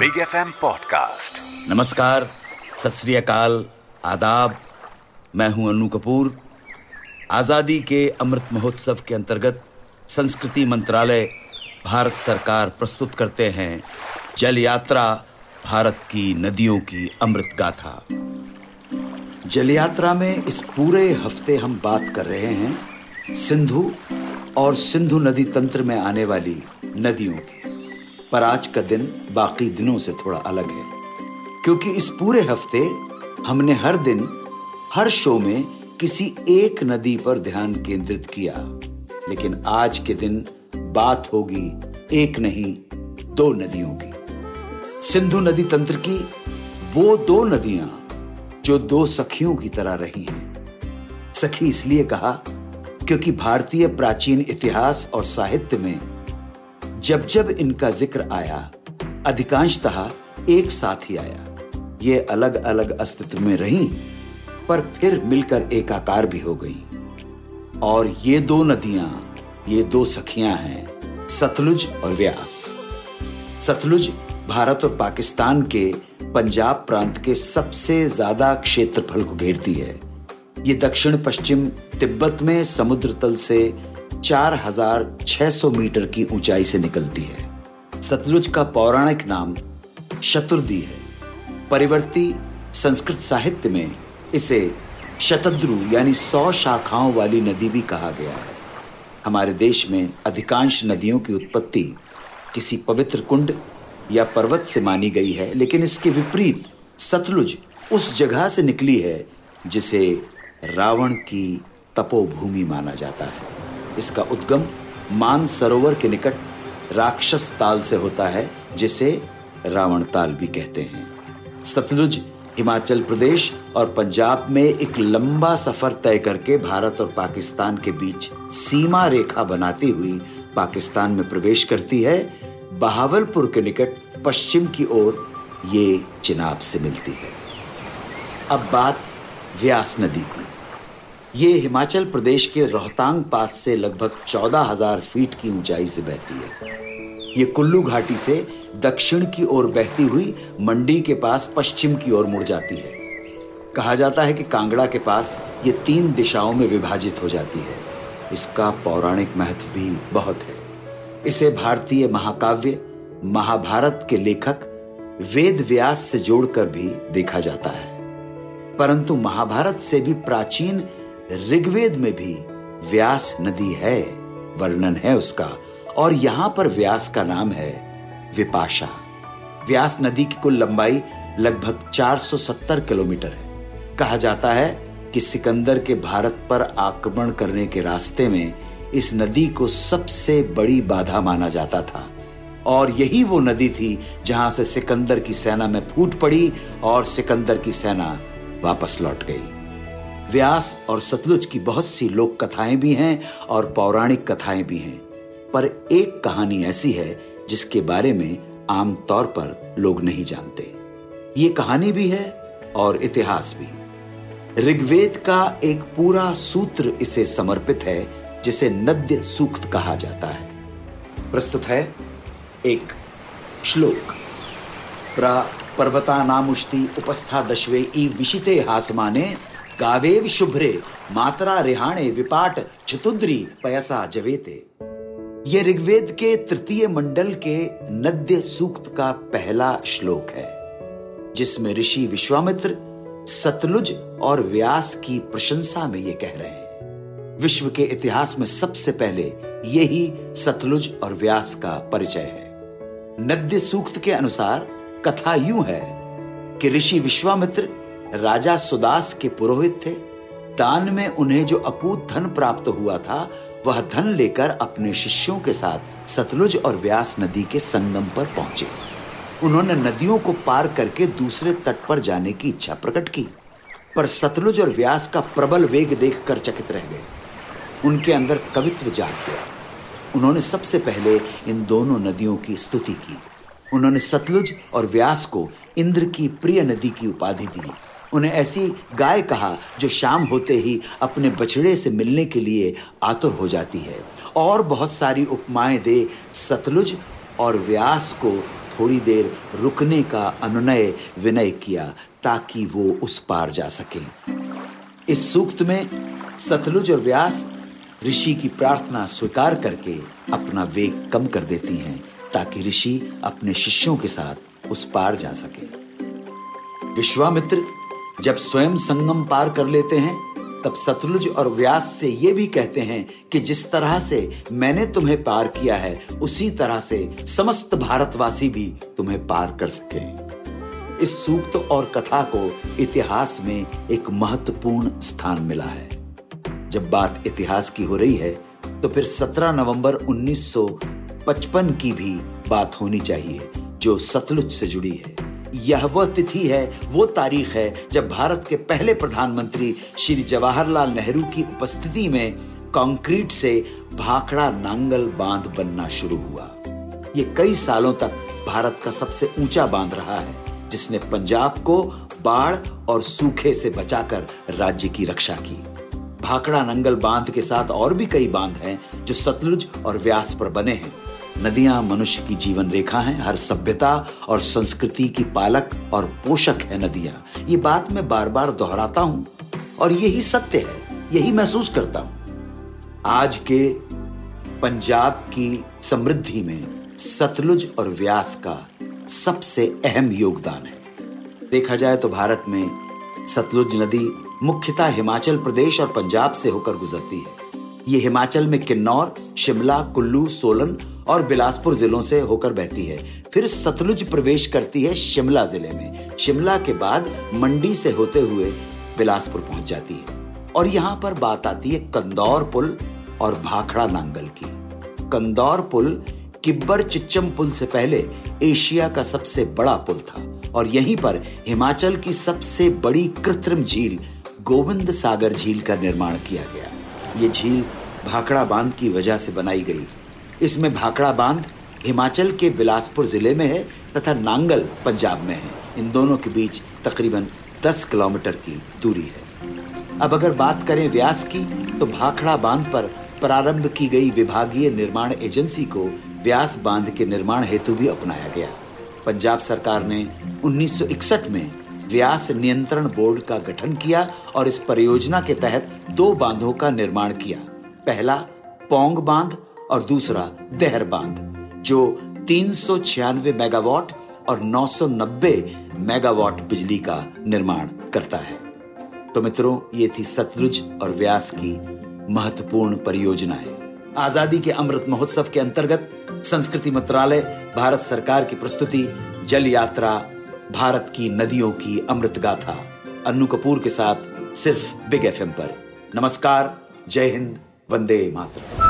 Big F M podcast नमस्कार, सत श्री अकाल, आदाब। मैं हूँ अनु कपूर। आज़ादी के अमृत महोत्सव के अंतर्गत संस्कृति मंत्रालय भारत सरकार प्रस्तुत करते हैं जल यात्रा, भारत की नदियों की अमृत गाथा। जल यात्रा में इस पूरे हफ़्ते हम बात कर रहे हैं सिंधु और सिंधु नदी तंत्र में आने वाली नदियों की। पर आज का दिन बाकी दिनों से थोड़ा अलग है। क्योंकि इस पूरे हफ़्ते हमने हर दिन, हर शो में किसी एक नदी पर ध्यान केंद्रित किया। लेकिन आज के दिन बात होगी एक नहीं, दो नदियों की। सिंधु नदी तंत्र की वो दो नदियाँ जो दो सखियों की तरह रही हैं। सखी इसलिए कहा, क्योंकि भारतीय प्राचीन इतिहास और साहित्य में जब जब इनका ज़िक्र आया अधिकांशतः एक साथ ही आया। ये अलग अलग अस्तित्व में रही, पर फिर मिलकर एकाकार भी हो गई। और ये दो नदियाँ, ये दो सखियाँ हैं, सतलुज और व्यास। सतलुज भारत और पाकिस्तान के पंजाब प्रांत के सबसे ज़्यादा क्षेत्रफल को घेरती है। ये दक्षिण पश्चिम तिब्बत में समुद्र तल से 4600 मीटर की ऊंचाई से निकलती है। सतलुज का पौराणिक नाम शतुर्दी है। परिवर्ती संस्कृत साहित्य में इसे शतद्रु यानी सौ शाखाओं वाली नदी भी कहा गया है। हमारे देश में अधिकांश नदियों की उत्पत्ति किसी पवित्र कुंड या पर्वत से मानी गई है, लेकिन इसके विपरीत सतलुज उस जगह से निकली है जिसे रावण की तपोभूमि माना जाता है। इसका उद्गम मान सरोवर के निकट राक्षस ताल से होता है, जिसे रावण ताल भी कहते हैं। सतलुज, हिमाचल प्रदेश और पंजाब में एक लंबा सफ़र तय करके भारत और पाकिस्तान के बीच सीमा रेखा बनाती हुई पाकिस्तान में प्रवेश करती है। बहावलपुर के निकट पश्चिम की ओर ये चिनाब से मिलती है। अब बात व्यास नदी की। ये हिमाचल प्रदेश के रोहतांग पास से लगभग चौदह हज़ार फीट की ऊंचाई से बहती है। ये कुल्लू घाटी से दक्षिण की ओर बहती हुई मंडी के पास पश्चिम की ओर मुड़ जाती है। कहा जाता है कि कांगड़ा के पास ये तीन दिशाओं में विभाजित हो जाती है। इसका पौराणिक महत्व भी बहुत है। इसे भारतीय महाकाव्य, महाभारत के लेखक वेद व्यास से जोड़कर भी देखा जाता है। परंतु महाभारत से भी प्राचीन ऋग्वेद में भी व्यास नदी है, वर्णन है उसका, और यहाँ पर व्यास का नाम है विपाशा। व्यास नदी की कुल लंबाई लगभग 470 किलोमीटर है। कहा जाता है कि सिकंदर के भारत पर आक्रमण करने के रास्ते में इस नदी को सबसे बड़ी बाधा माना जाता था। और यही वो नदी थी जहाँ से सिकंदर की सेना में फूट पड़ी और सिकंदर की सेना वापस लौट गई। व्यास और सतलुज की बहुत सी लोक कथाएँ भी हैं और पौराणिक कथाएँ भी हैं। पर एक कहानी ऐसी है जिसके बारे में आम तौर पर लोग नहीं जानते। ये कहानी भी है और इतिहास भी। ऋग्वेद का एक पूरा सूत्र इसे समर्पित है, जिसे नद्य सूक्त कहा जाता है। प्रस्तुत है एक श्लोक। प्रा पर्वता नामुष्टि उपस्था दशवे ई विशिते हासमाने गावेव शुभ्रे मात्रा रिहाणे विपाट, चतुद्री पयसा जवेते। ये ऋग्वेद के तृतीय मंडल के नद्य सूक्त का पहला श्लोक है, जिसमें ऋषि विश्वामित्र सतलुज और व्यास की प्रशंसा में ये कह रहे हैं। विश्व के इतिहास में सबसे पहले यही सतलुज और व्यास का परिचय है। नद्य सूक्त के अनुसार कथा यूँ है कि ऋषि विश्वामित्र राजा सुदास के पुरोहित थे। दान में उन्हें जो अकूत धन प्राप्त हुआ था, वह धन लेकर अपने शिष्यों के साथ सतलुज और व्यास नदी के संगम पर पहुँचे। उन्होंने नदियों को पार करके दूसरे तट पर जाने की इच्छा प्रकट की, पर सतलुज और व्यास का प्रबल वेग देखकर चकित रह गए। उनके अंदर कवित्व जाग गया। उन्होंने सबसे पहले इन दोनों नदियों की स्तुति की। उन्होंने सतलुज और व्यास को इंद्र की प्रिय नदी की उपाधि दी। उन्हें ऐसी गाय कहा, जो शाम होते ही अपने बछड़े से मिलने के लिए आतुर हो जाती है। और बहुत सारी उपमाएँ दे सतलुज और व्यास को थोड़ी देर रुकने का अनुनय विनय किया, ताकि वो उस पार जा सके। इस सूक्त में सतलुज और व्यास ऋषि की प्रार्थना स्वीकार करके अपना वेग कम कर देती हैं, ताकि ऋषि अपने शिष्यों के साथ उस पार जा सके। विश्वामित्र जब स्वयं संगम पार कर लेते हैं, तब सतलुज और व्यास से ये भी कहते हैं कि जिस तरह से मैंने तुम्हें पार किया है, उसी तरह से समस्त भारतवासी भी तुम्हें पार कर सके। इस सूक्त और कथा को इतिहास में एक महत्वपूर्ण स्थान मिला है। जब बात इतिहास की हो रही है तो फिर 17 नवंबर 1955 की भी बात होनी चाहिए, जो सतलुज से जुड़ी है। यह वह तिथि है, वो तारीख है, जब भारत के पहले प्रधानमंत्री श्री जवाहरलाल नेहरू की उपस्थिति में कंक्रीट से भाखड़ा नांगल बाँध बनना शुरू हुआ। ये कई सालों तक भारत का सबसे ऊँचा बाँध रहा है, जिसने पंजाब को बाढ़ और सूखे से बचाकर राज्य की रक्षा की। भाखड़ा नंगल बाँध के साथ और भी कई बाँध हैं, जो सतलुज और व्यास पर बने हैं। नदियाँ मनुष्य की जीवन रेखा हैं, हर सभ्यता और संस्कृति की पालक और पोषक है नदियाँ। ये बात मैं बार बार दोहराता हूँ और यही सत्य है, यही महसूस करता हूँ। आज के पंजाब की समृद्धि में सतलुज और व्यास का सबसे अहम योगदान है। देखा जाए तो भारत में सतलुज नदी मुख्यतः हिमाचल प्रदेश और पंजाब से होकर गुजरती है। ये हिमाचल में किन्नौर, शिमला, कुल्लू, सोलन और बिलासपुर जिलों से होकर बहती है। फिर सतलुज प्रवेश करती है शिमला ज़िले में। शिमला के बाद मंडी से होते हुए बिलासपुर पहुँच जाती है। और यहाँ पर बात आती है कंदौर पुल और भाखड़ा नांगल की। कंदौर पुल किब्बर चिच्चम पुल से पहले एशिया का सबसे बड़ा पुल था। और यहीं पर हिमाचल की सबसे बड़ी कृत्रिम झील गोविंद सागर झील का निर्माण किया गया। ये झील भाखड़ा बाँध की वजह से बनाई गई। इसमें भाखड़ा बाँध हिमाचल के बिलासपुर ज़िले में है तथा नांगल, पंजाब में है। इन दोनों के बीच तकरीबन 10 किलोमीटर की दूरी है। अब अगर बात करें व्यास की तो भाखड़ा बाँध पर प्रारंभ की गई विभागीय निर्माण एजेंसी को व्यास बाँध के निर्माण हेतु भी अपनाया गया। पंजाब सरकार ने 1961 में व्यास नियंत्रण बोर्ड का गठन किया और इस परियोजना के तहत दो बांधों का निर्माण किया। पहला, पोंग बाँध और दूसरा देहर बाँध, जो तीन मेगावाट और 990 मेगावाट बिजली का निर्माण करता है। तो मित्रों, ये थी सतलुज और व्यास की महत्वपूर्ण परियोजना है आज़ादी के अमृत महोत्सव के अंतर्गत संस्कृति मंत्रालय, भारत सरकार की प्रस्तुति, जल यात्रा, भारत की नदियों की अमृत गाथा, अन्नू कपूर के साथ सिर्फ़ बिग एफएम पर। नमस्कार, जय हिंद, वंदे मातरम।